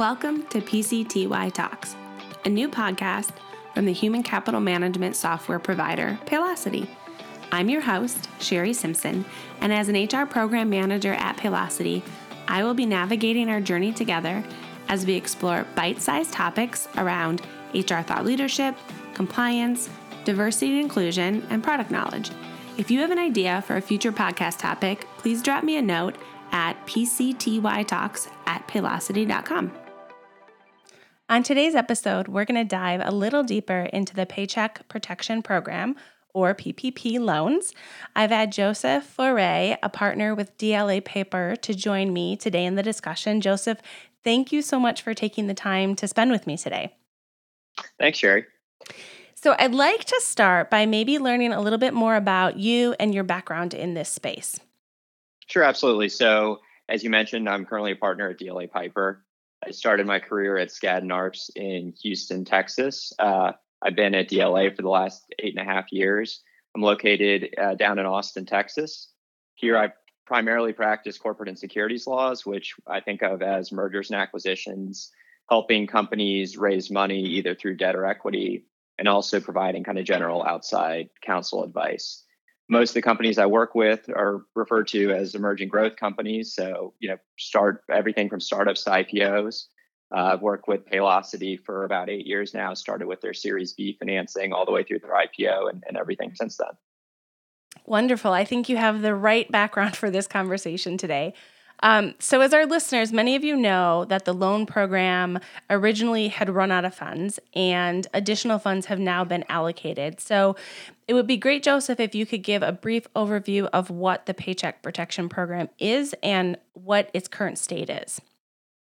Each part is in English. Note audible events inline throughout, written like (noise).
Welcome to PCTY Talks, a new podcast from the human capital management software provider Paylocity. I'm your host, Sherry Simpson, and as an HR program manager at Paylocity, I will be navigating our journey together as we explore bite sized topics around HR thought leadership, compliance, diversity and inclusion, and product knowledge. If you have an idea for a future podcast topic, please drop me a note at pctytalks at paylocity.com. On today's episode, we're going to dive a little deeper into the Paycheck Protection Program, or PPP loans. I've had Joseph Fore, a partner with DLA Piper, to join me today in the discussion. Joseph, thank you so much for taking the time to spend with me today. Thanks, Sherry. So, I'd like to start by maybe learning a little bit more about you and your background in this space. Sure, absolutely. So, as you mentioned, I'm currently a partner at DLA Piper. I started my career at Skadden Arps in Houston, Texas. Uh, I've been at DLA for the last eight and a half years. I'm located uh, down in Austin, Texas. Here, I primarily practice corporate and securities laws, which I think of as mergers and acquisitions, helping companies raise money either through debt or equity, and also providing kind of general outside counsel advice most of the companies I work with are referred to as emerging growth companies. So, you know, start everything from startups to IPOs. Uh, I've worked with Paylocity for about eight years now, started with their Series B financing all the way through their IPO and, and everything since then. Wonderful. I think you have the right background (laughs) for this conversation today. Um, so, as our listeners, many of you know that the loan program originally had run out of funds and additional funds have now been allocated. So, it would be great, Joseph, if you could give a brief overview of what the Paycheck Protection Program is and what its current state is.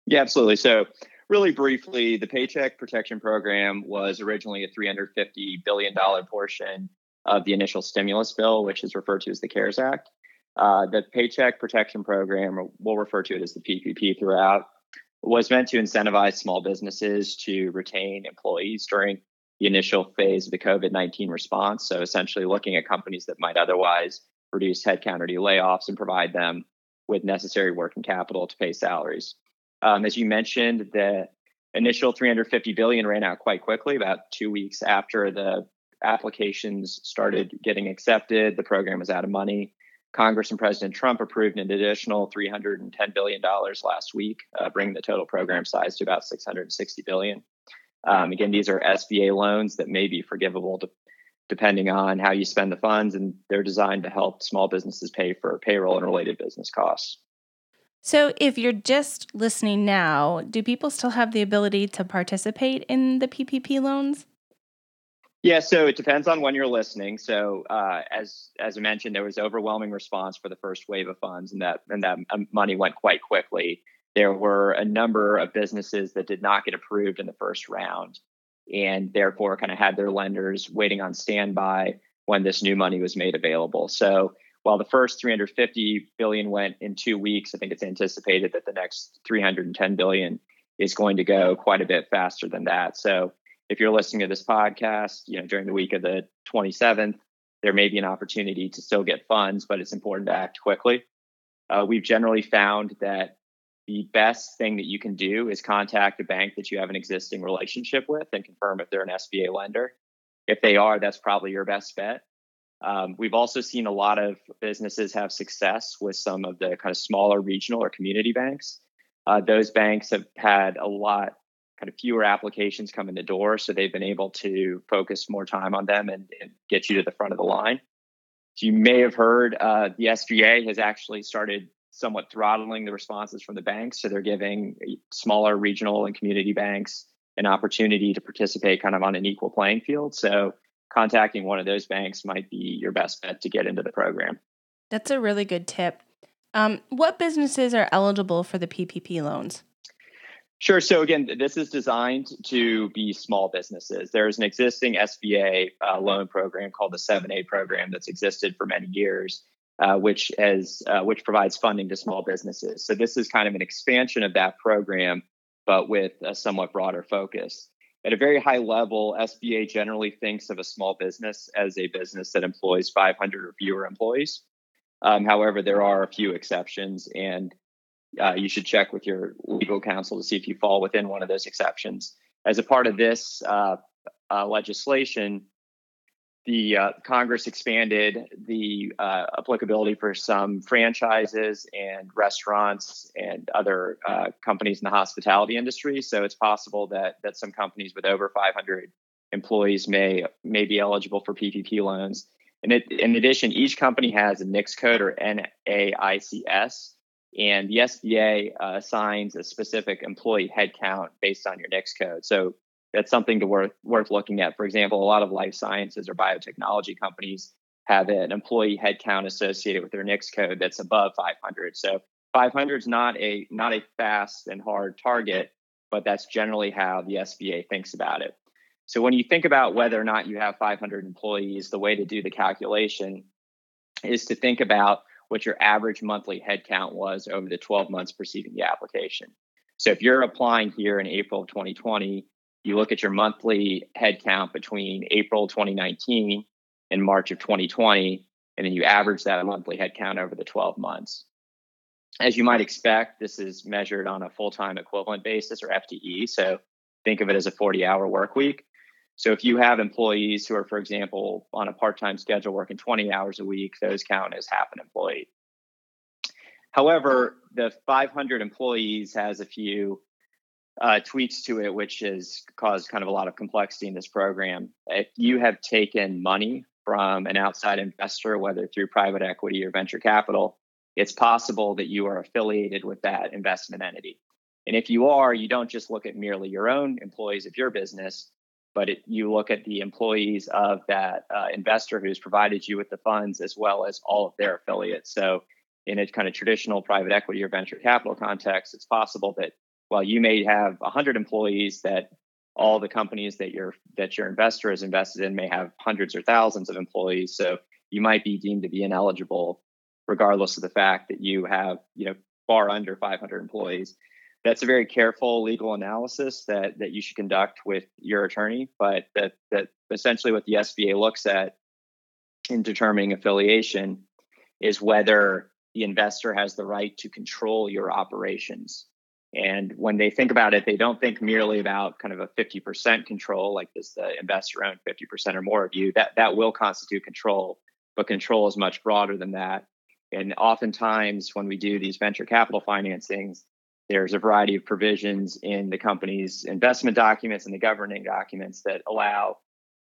Yeah, absolutely. So, really briefly, the Paycheck Protection Program was originally a $350 billion portion of the initial stimulus bill, which is referred to as the CARES Act. Uh, the Paycheck Protection Program, we'll refer to it as the PPP throughout, was meant to incentivize small businesses to retain employees during the initial phase of the COVID 19 response. So, essentially, looking at companies that might otherwise reduce headcount or do layoffs and provide them with necessary working capital to pay salaries. Um, as you mentioned, the initial 350 billion ran out quite quickly, about two weeks after the applications started getting accepted. The program was out of money. Congress and President Trump approved an additional $310 billion last week, uh, bringing the total program size to about 660 billion. Um, again, these are SBA loans that may be forgivable to, depending on how you spend the funds, and they're designed to help small businesses pay for payroll and related business costs. So, if you're just listening now, do people still have the ability to participate in the PPP loans? Yeah, so it depends on when you're listening. So uh, as as I mentioned, there was overwhelming response for the first wave of funds, and that and that um, money went quite quickly. There were a number of businesses that did not get approved in the first round, and therefore kind of had their lenders waiting on standby when this new money was made available. So while the first 350 billion went in two weeks, I think it's anticipated that the next 310 billion is going to go quite a bit faster than that. So if you're listening to this podcast, you know, during the week of the 27th, there may be an opportunity to still get funds, but it's important to act quickly. Uh, we've generally found that the best thing that you can do is contact a bank that you have an existing relationship with and confirm if they're an SBA lender. If they are, that's probably your best bet. Um, we've also seen a lot of businesses have success with some of the kind of smaller regional or community banks. Uh, those banks have had a lot kind of fewer applications come in the door. So they've been able to focus more time on them and, and get you to the front of the line. So you may have heard uh, the SBA has actually started somewhat throttling the responses from the banks. So they're giving smaller regional and community banks an opportunity to participate kind of on an equal playing field. So contacting one of those banks might be your best bet to get into the program. That's a really good tip. Um, what businesses are eligible for the PPP loans? Sure. So again, this is designed to be small businesses. There's an existing SBA uh, loan program called the 7A program that's existed for many years, uh, which has uh, which provides funding to small businesses. So this is kind of an expansion of that program, but with a somewhat broader focus. At a very high level, SBA generally thinks of a small business as a business that employs 500 or fewer employees. Um, however, there are a few exceptions, and uh, you should check with your legal counsel to see if you fall within one of those exceptions. As a part of this uh, uh, legislation, the uh, Congress expanded the uh, applicability for some franchises and restaurants and other uh, companies in the hospitality industry. So it's possible that that some companies with over 500 employees may may be eligible for PPP loans. And it, in addition, each company has a NAICS code or NAICS, and the SBA uh, assigns a specific employee headcount based on your NAICS code. So that's something to worth worth looking at. For example, a lot of life sciences or biotechnology companies have an employee headcount associated with their NAICS code that's above 500. So 500 is not a not a fast and hard target, but that's generally how the SBA thinks about it. So when you think about whether or not you have 500 employees, the way to do the calculation is to think about what your average monthly headcount was over the 12 months preceding the application. So if you're applying here in April of 2020 you look at your monthly headcount between April 2019 and March of 2020, and then you average that monthly headcount over the 12 months. As you might expect, this is measured on a full time equivalent basis or FTE. So think of it as a 40 hour work week. So if you have employees who are, for example, on a part time schedule working 20 hours a week, those count as half an employee. However, the 500 employees has a few uh, tweaks to it, which has caused kind of a lot of complexity in this program. If you have taken money from an outside investor, whether through private equity or venture capital, it's possible that you are affiliated with that investment entity. And if you are, you don't just look at merely your own employees of your business, but it, you look at the employees of that uh, investor who's provided you with the funds as well as all of their affiliates. So, in a kind of traditional private equity or venture capital context, it's possible that while you may have 100 employees that all the companies that your that your investor is invested in may have hundreds or thousands of employees so you might be deemed to be ineligible regardless of the fact that you have you know far under 500 employees that's a very careful legal analysis that that you should conduct with your attorney but that that essentially what the SBA looks at in determining affiliation is whether the investor has the right to control your operations and when they think about it, they don't think merely about kind of a 50% control, like does the investor own 50% or more of you? That that will constitute control, but control is much broader than that. And oftentimes when we do these venture capital financings, there's a variety of provisions in the company's investment documents and the governing documents that allow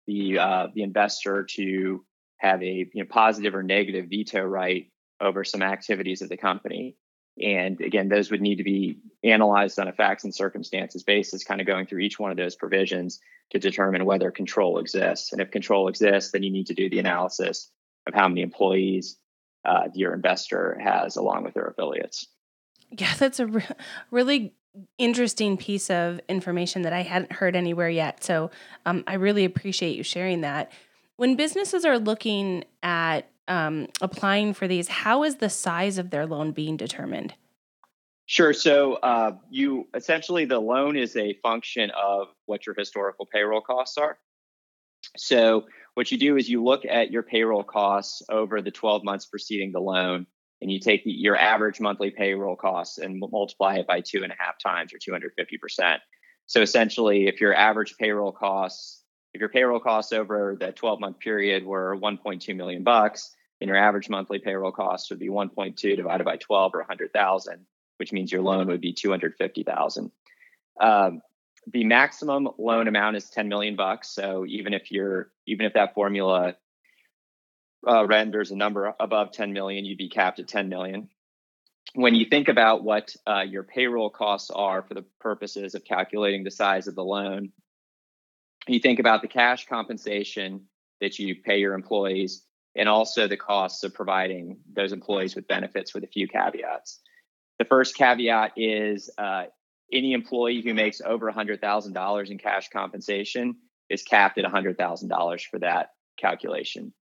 the uh, the investor to have a you know, positive or negative veto right over some activities of the company. And again, those would need to be analyzed on a facts and circumstances basis, kind of going through each one of those provisions to determine whether control exists. And if control exists, then you need to do the analysis of how many employees uh, your investor has along with their affiliates. Yeah, that's a re- really interesting piece of information that I hadn't heard anywhere yet. So um, I really appreciate you sharing that. When businesses are looking at um, applying for these, how is the size of their loan being determined? Sure. So uh, you essentially the loan is a function of what your historical payroll costs are. So what you do is you look at your payroll costs over the 12 months preceding the loan, and you take your average monthly payroll costs and multiply it by two and a half times or 250 percent. So essentially, if your average payroll costs, if your payroll costs over the 12 month period were 1.2 million bucks, and your average monthly payroll costs would be 1.2 divided by 12 or 100,000, which means your loan would be 250,000. Um, the maximum loan amount is 10 million bucks. So even if you're even if that formula uh, renders a number above 10 million, you'd be capped at 10 million. When you think about what uh, your payroll costs are for the purposes of calculating the size of the loan, you think about the cash compensation that you pay your employees and also the costs of providing those employees with benefits with a few caveats. The first caveat is uh, any employee who makes over $100,000 in cash compensation is capped at $100,000 for that calculation.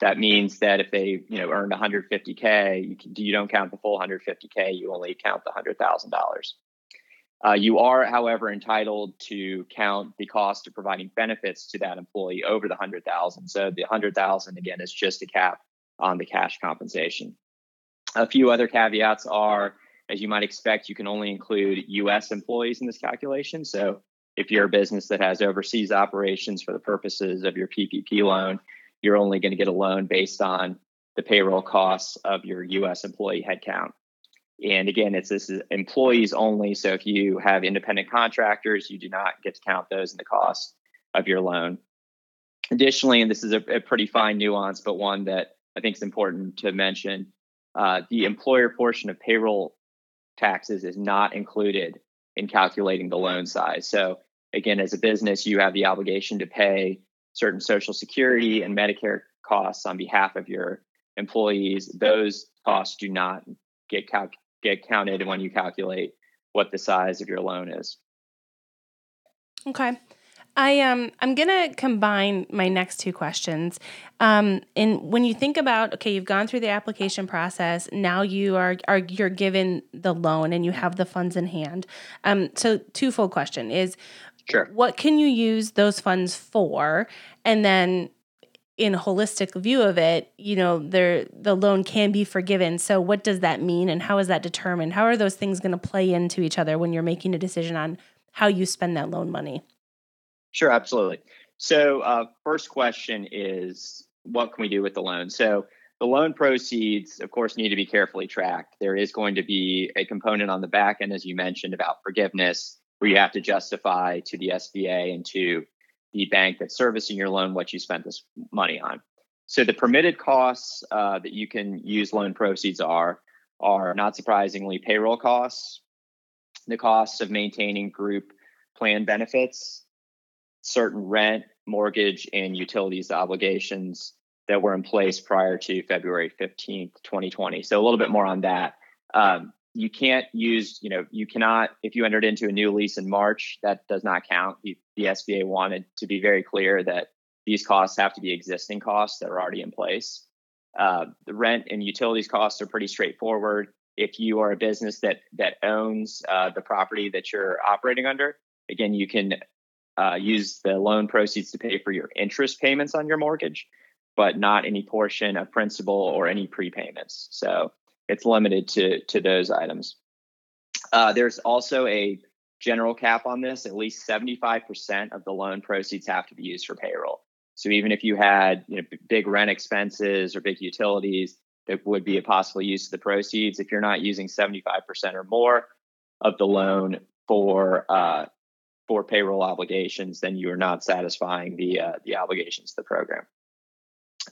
That means that if they, you know, earned 150k, you, can, you don't count the full 150k. You only count the $100,000. Uh, you are, however, entitled to count the cost of providing benefits to that employee over the hundred thousand. So the hundred thousand again is just a cap on the cash compensation. A few other caveats are as you might expect, you can only include US employees in this calculation. So if you're a business that has overseas operations for the purposes of your PPP loan, you're only going to get a loan based on the payroll costs of your US employee headcount. And again, it's this is employees only. So if you have independent contractors, you do not get to count those in the cost of your loan. Additionally, and this is a, a pretty fine nuance, but one that I think is important to mention, uh, the employer portion of payroll taxes is not included in calculating the loan size. So again, as a business, you have the obligation to pay certain Social Security and Medicare costs on behalf of your employees. Those costs do not get cal- get counted when you calculate what the size of your loan is. Okay. I um I'm gonna combine my next two questions. Um, and when you think about okay, you've gone through the application process. Now you are are you're given the loan and you have the funds in hand. Um, so twofold question is, sure, what can you use those funds for? And then in a holistic view of it, you know, there the loan can be forgiven. So what does that mean and how is that determined? How are those things going to play into each other when you're making a decision on how you spend that loan money? Sure, absolutely. So, uh, first question is what can we do with the loan? So, the loan proceeds, of course, need to be carefully tracked. There is going to be a component on the back end, as you mentioned, about forgiveness, where you have to justify to the SBA and to the bank that's servicing your loan what you spent this money on. So the permitted costs uh, that you can use loan proceeds are are not surprisingly payroll costs, the costs of maintaining group plan benefits, certain rent, mortgage, and utilities obligations that were in place prior to February 15th, 2020. So a little bit more on that. Um, you can't use, you know, you cannot, if you entered into a new lease in March, that does not count. The, the SBA wanted to be very clear that these costs have to be existing costs that are already in place. Uh, the rent and utilities costs are pretty straightforward. If you are a business that that owns uh, the property that you're operating under, again, you can uh, use the loan proceeds to pay for your interest payments on your mortgage, but not any portion of principal or any prepayments. So it's limited to to those items. Uh, there's also a general cap on this. At least 75% of the loan proceeds have to be used for payroll. So even if you had you know big rent expenses or big utilities, that would be a possible use of the proceeds. If you're not using 75% or more of the loan for uh, for payroll obligations, then you are not satisfying the uh, the obligations of the program.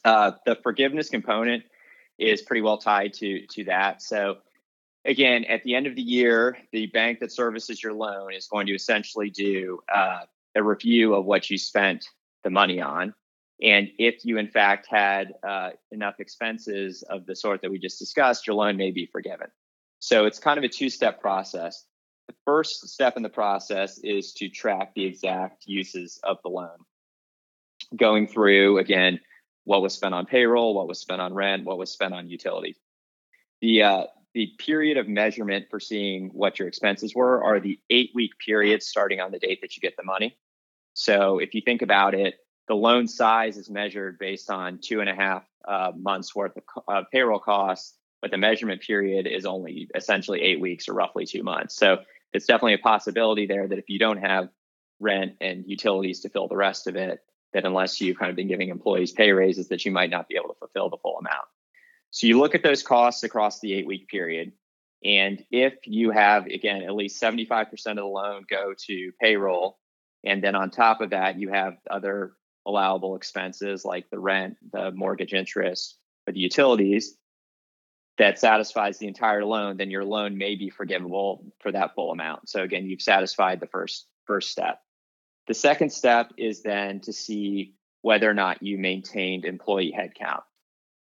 Uh, the forgiveness component is pretty well tied to to that. So again, at the end of the year, the bank that services your loan is going to essentially do uh, a review of what you spent the money on. And if you, in fact, had uh, enough expenses of the sort that we just discussed, your loan may be forgiven. So it's kind of a two step process. The first step in the process is to track the exact uses of the loan. Going through, again, what was spent on payroll, what was spent on rent, what was spent on utilities. The uh, the period of measurement for seeing what your expenses were are the eight week periods starting on the date that you get the money. So if you think about it, the loan size is measured based on two and a half uh, months worth of uh, payroll costs, but the measurement period is only essentially eight weeks or roughly two months. So it's definitely a possibility there that if you don't have rent and utilities to fill the rest of it, that unless you've kind of been giving employees pay raises, that you might not be able to fulfill the full amount. So you look at those costs across the eight week period. And if you have, again, at least 75% of the loan go to payroll, and then on top of that, you have other allowable expenses like the rent, the mortgage interest, or the utilities that satisfies the entire loan, then your loan may be forgivable for that full amount. So again, you've satisfied the first first step. The second step is then to see whether or not you maintained employee headcount.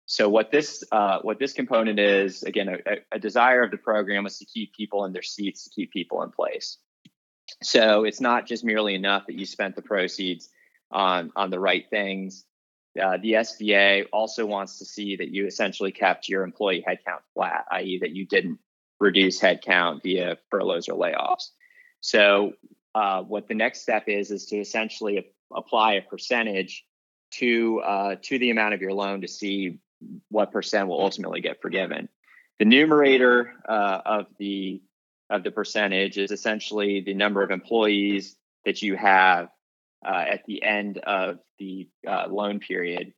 So what this uh, what this component is, again, a, a, desire of the program is to keep people in their seats, to keep people in place. So it's not just merely enough that you spent the proceeds on on the right things. Uh, the SBA also wants to see that you essentially kept your employee headcount flat, i.e., that you didn't reduce headcount via furloughs or layoffs. So uh, what the next step is is to essentially apply a percentage to uh, to the amount of your loan to see what percent will ultimately get forgiven. The numerator uh, of the of the percentage is essentially the number of employees that you have uh, at the end of the uh, loan period,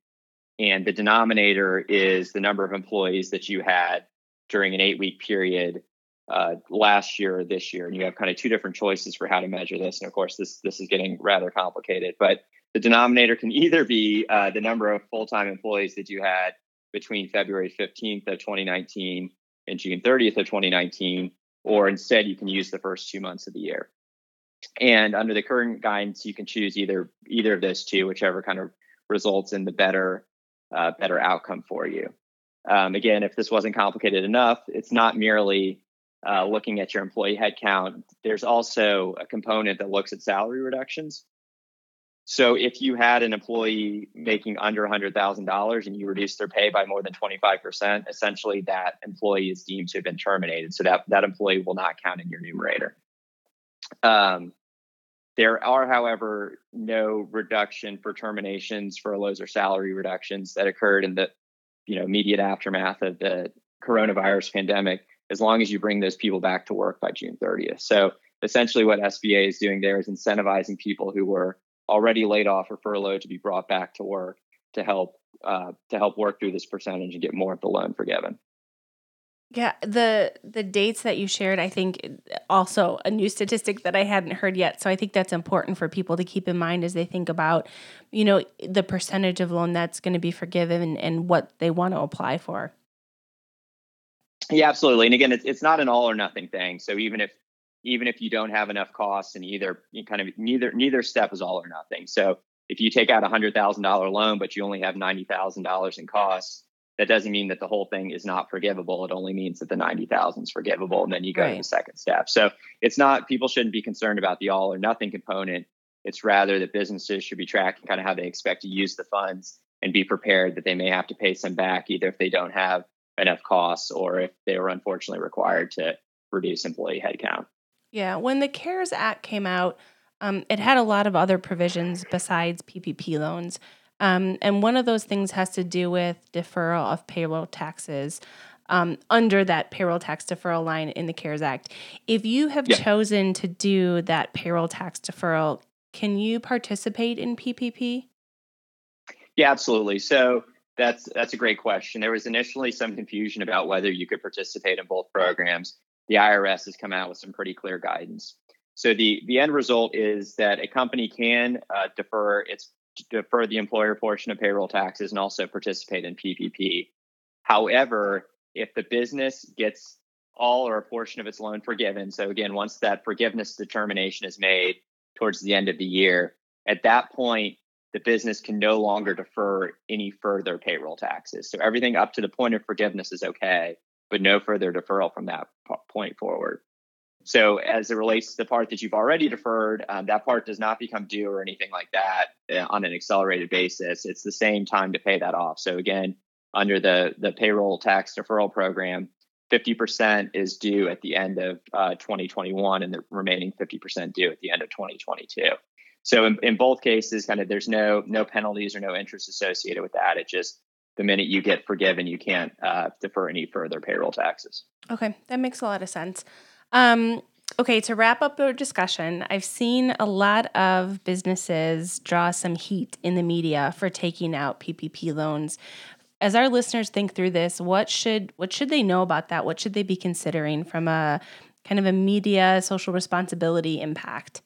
and the denominator is the number of employees that you had during an eight week period uh, last year or this year. And you have kind of two different choices for how to measure this. And of course, this this is getting rather complicated, but the denominator can either be uh, the number of full time employees that you had between February 15th of 2019 and June 30th of 2019, or instead you can use the first two months of the year. And under the current guidance, you can choose either either of those two, whichever kind of results in the better uh, better outcome for you. Um, again, if this wasn't complicated enough, it's not merely uh, looking at your employee headcount. There's also a component that looks at salary reductions. So if you had an employee making under $100,000 and you reduce their pay by more than 25%, essentially that employee is deemed to have been terminated. So that, that employee will not count in your numerator. Um, there are, however, no reduction for terminations, furloughs, or salary reductions that occurred in the you know immediate aftermath of the coronavirus pandemic, as long as you bring those people back to work by June 30th. So essentially, what SBA is doing there is incentivizing people who were already laid off or furloughed to be brought back to work to help uh, to help work through this percentage and get more of the loan forgiven. Yeah, the the dates that you shared, I think also a new statistic that I hadn't heard yet. So I think that's important for people to keep in mind as they think about, you know, the percentage of loan that's going to be forgiven and, and what they want to apply for. Yeah, absolutely. And again, it's it's not an all or nothing thing. So even if even if you don't have enough costs and either kind of neither neither step is all or nothing. So if you take out a hundred thousand dollar loan, but you only have ninety thousand dollars in costs, that doesn't mean that the whole thing is not forgivable. It only means that the 90,000 is forgivable and then you go right. to the second step. So it's not, people shouldn't be concerned about the all or nothing component. It's rather that businesses should be tracking kind of how they expect to use the funds and be prepared that they may have to pay some back either if they don't have enough costs or if they were unfortunately required to reduce employee headcount. Yeah. When the CARES Act came out, um, it had a lot of other provisions besides PPP loans. Um, and one of those things has to do with deferral of payroll taxes um, under that payroll tax deferral line in the CARES Act. If you have yeah. chosen to do that payroll tax deferral, can you participate in PPP? Yeah, absolutely. So that's that's a great question. There was initially some confusion about whether you could participate in both programs. The IRS has come out with some pretty clear guidance. So the the end result is that a company can uh, defer its defer the employer portion of payroll taxes and also participate in PPP. However, if the business gets all or a portion of its loan forgiven, so again, once that forgiveness determination is made towards the end of the year, at that point, the business can no longer defer any further payroll taxes. So everything up to the point of forgiveness is okay, but no further deferral from that point forward. So as it relates to the part that you've already deferred, um, that part does not become due or anything like that uh, on an accelerated basis. It's the same time to pay that off. So again, under the the payroll tax deferral program, 50% is due at the end of uh, 2021, and the remaining 50% due at the end of 2022. So in, in both cases, kind of there's no no penalties or no interest associated with that. It just the minute you get forgiven, you can't uh, defer any further payroll taxes. Okay, that makes a lot of sense. Um, okay, to wrap up our discussion, I've seen a lot of businesses draw some heat in the media for taking out PPP loans. As our listeners think through this, what should what should they know about that? What should they be considering from a kind of a media social responsibility impact?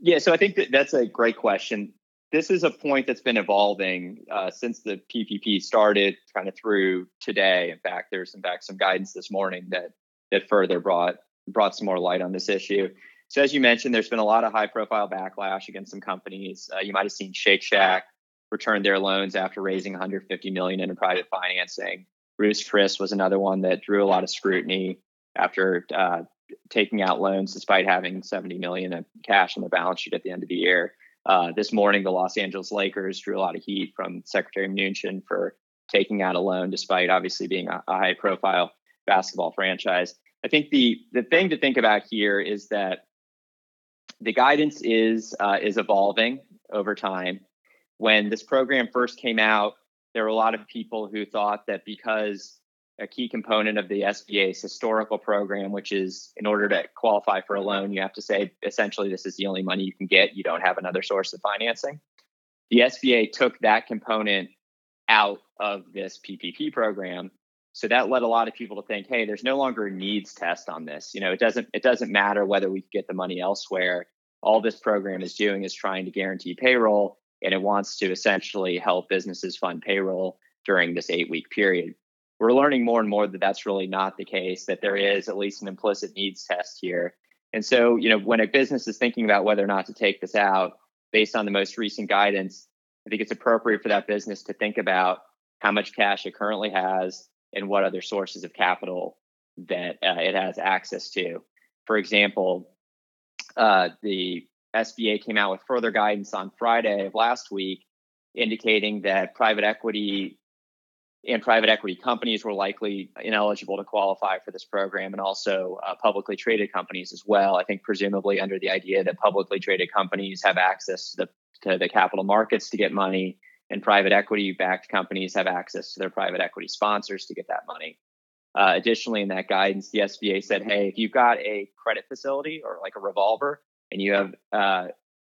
Yeah, so I think that that's a great question. This is a point that's been evolving uh, since the PPP started, kind of through today. In fact, there's in fact some guidance this morning that that further brought brought some more light on this issue. So as you mentioned, there's been a lot of high profile backlash against some companies. Uh, you might have seen Shake Shack return their loans after raising 150 million in private financing. Ruth's Chris was another one that drew a lot of scrutiny after uh, taking out loans despite having 70 million of cash on the balance sheet at the end of the year. Uh, this morning, the Los Angeles Lakers drew a lot of heat from Secretary Mnuchin for taking out a loan, despite obviously being a, a high profile basketball franchise. I think the the thing to think about here is that the guidance is uh, is evolving over time. When this program first came out, there were a lot of people who thought that because a key component of the SBA's historical program, which is in order to qualify for a loan, you have to say essentially this is the only money you can get. You don't have another source of financing. The SBA took that component out of this PPP program. So that led a lot of people to think, hey, there's no longer a needs test on this. You know, it doesn't it doesn't matter whether we get the money elsewhere. All this program is doing is trying to guarantee payroll, and it wants to essentially help businesses fund payroll during this eight week period we're learning more and more that that's really not the case, that there is at least an implicit needs test here. And so, you know, when a business is thinking about whether or not to take this out based on the most recent guidance, I think it's appropriate for that business to think about how much cash it currently has and what other sources of capital that uh, it has access to. For example, uh, the SBA came out with further guidance on Friday of last week, indicating that private equity and private equity companies were likely ineligible to qualify for this program, and also uh, publicly traded companies as well. I think presumably under the idea that publicly traded companies have access to the, to the capital markets to get money, and private equity backed companies have access to their private equity sponsors to get that money. Uh, additionally, in that guidance, the SBA said, hey, if you've got a credit facility or like a revolver and you have uh,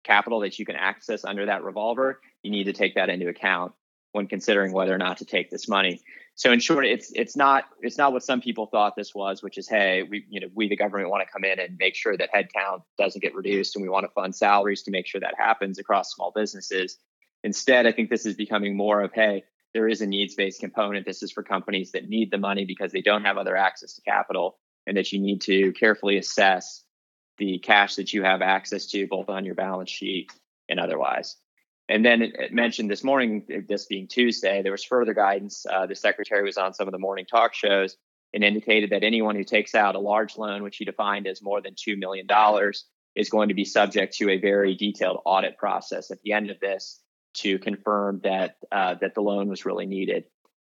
capital that you can access under that revolver, you need to take that into account when considering whether or not to take this money. So in short, it's it's not it's not what some people thought this was, which is hey, we you know we the government want to come in and make sure that headcount doesn't get reduced, and we want to fund salaries to make sure that happens across small businesses. Instead, I think this is becoming more of hey, there is a needs based component. This is for companies that need the money because they don't have other access to capital, and that you need to carefully assess the cash that you have access to, both on your balance sheet and otherwise. And then it, mentioned this morning, this being Tuesday, there was further guidance. Uh, the secretary was on some of the morning talk shows and indicated that anyone who takes out a large loan, which he defined as more than $2 million, is going to be subject to a very detailed audit process at the end of this to confirm that uh, that the loan was really needed.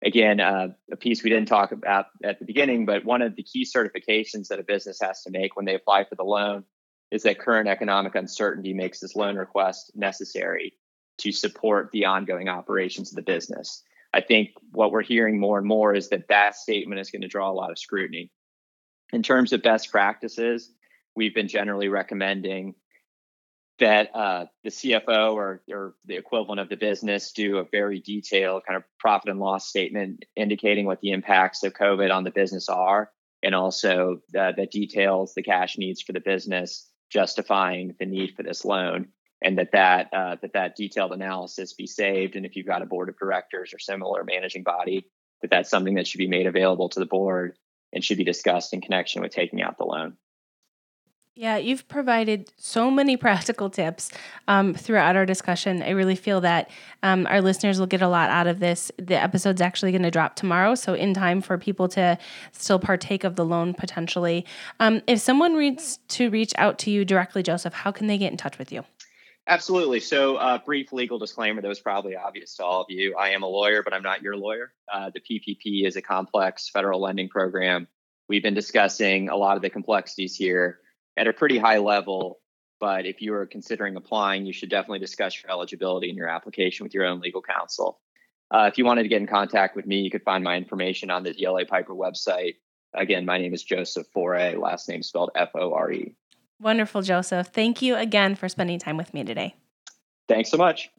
Again, uh, a piece we didn't talk about at the beginning, but one of the key certifications that a business has to make when they apply for the loan is that current economic uncertainty makes this loan request necessary to support the ongoing operations of the business. I think what we're hearing more and more is that that statement is going to draw a lot of scrutiny. In terms of best practices, we've been generally recommending that uh, the CFO or, or the equivalent of the business do a very detailed kind of profit and loss statement indicating what the impacts of COVID on the business are, and also uh, that details the cash needs for the business, justifying the need for this loan and that that uh, that that detailed analysis be saved. And if you've got a board of directors or similar managing body, that that's something that should be made available to the board and should be discussed in connection with taking out the loan. Yeah, you've provided so many (laughs) practical tips um, throughout our discussion. I really feel that um, our listeners will get a lot out of this. The episode's actually going to drop tomorrow, so in time for people to still partake of the loan potentially. Um, if someone needs to reach out to you directly, Joseph, how can they get in touch with you? Absolutely. So, uh, brief legal disclaimer that was probably obvious to all of you. I am a lawyer, but I'm not your lawyer. Uh, the PPP is a complex federal lending program. We've been discussing a lot of the complexities here at a pretty high level. But if you are considering applying, you should definitely discuss your eligibility and your application with your own legal counsel. Uh, if you wanted to get in contact with me, you could find my information on the DLA Piper website. Again, my name is Joseph Fore, last name spelled F O R E. Wonderful, Joseph. Thank you again for spending time with me today. Thanks so much.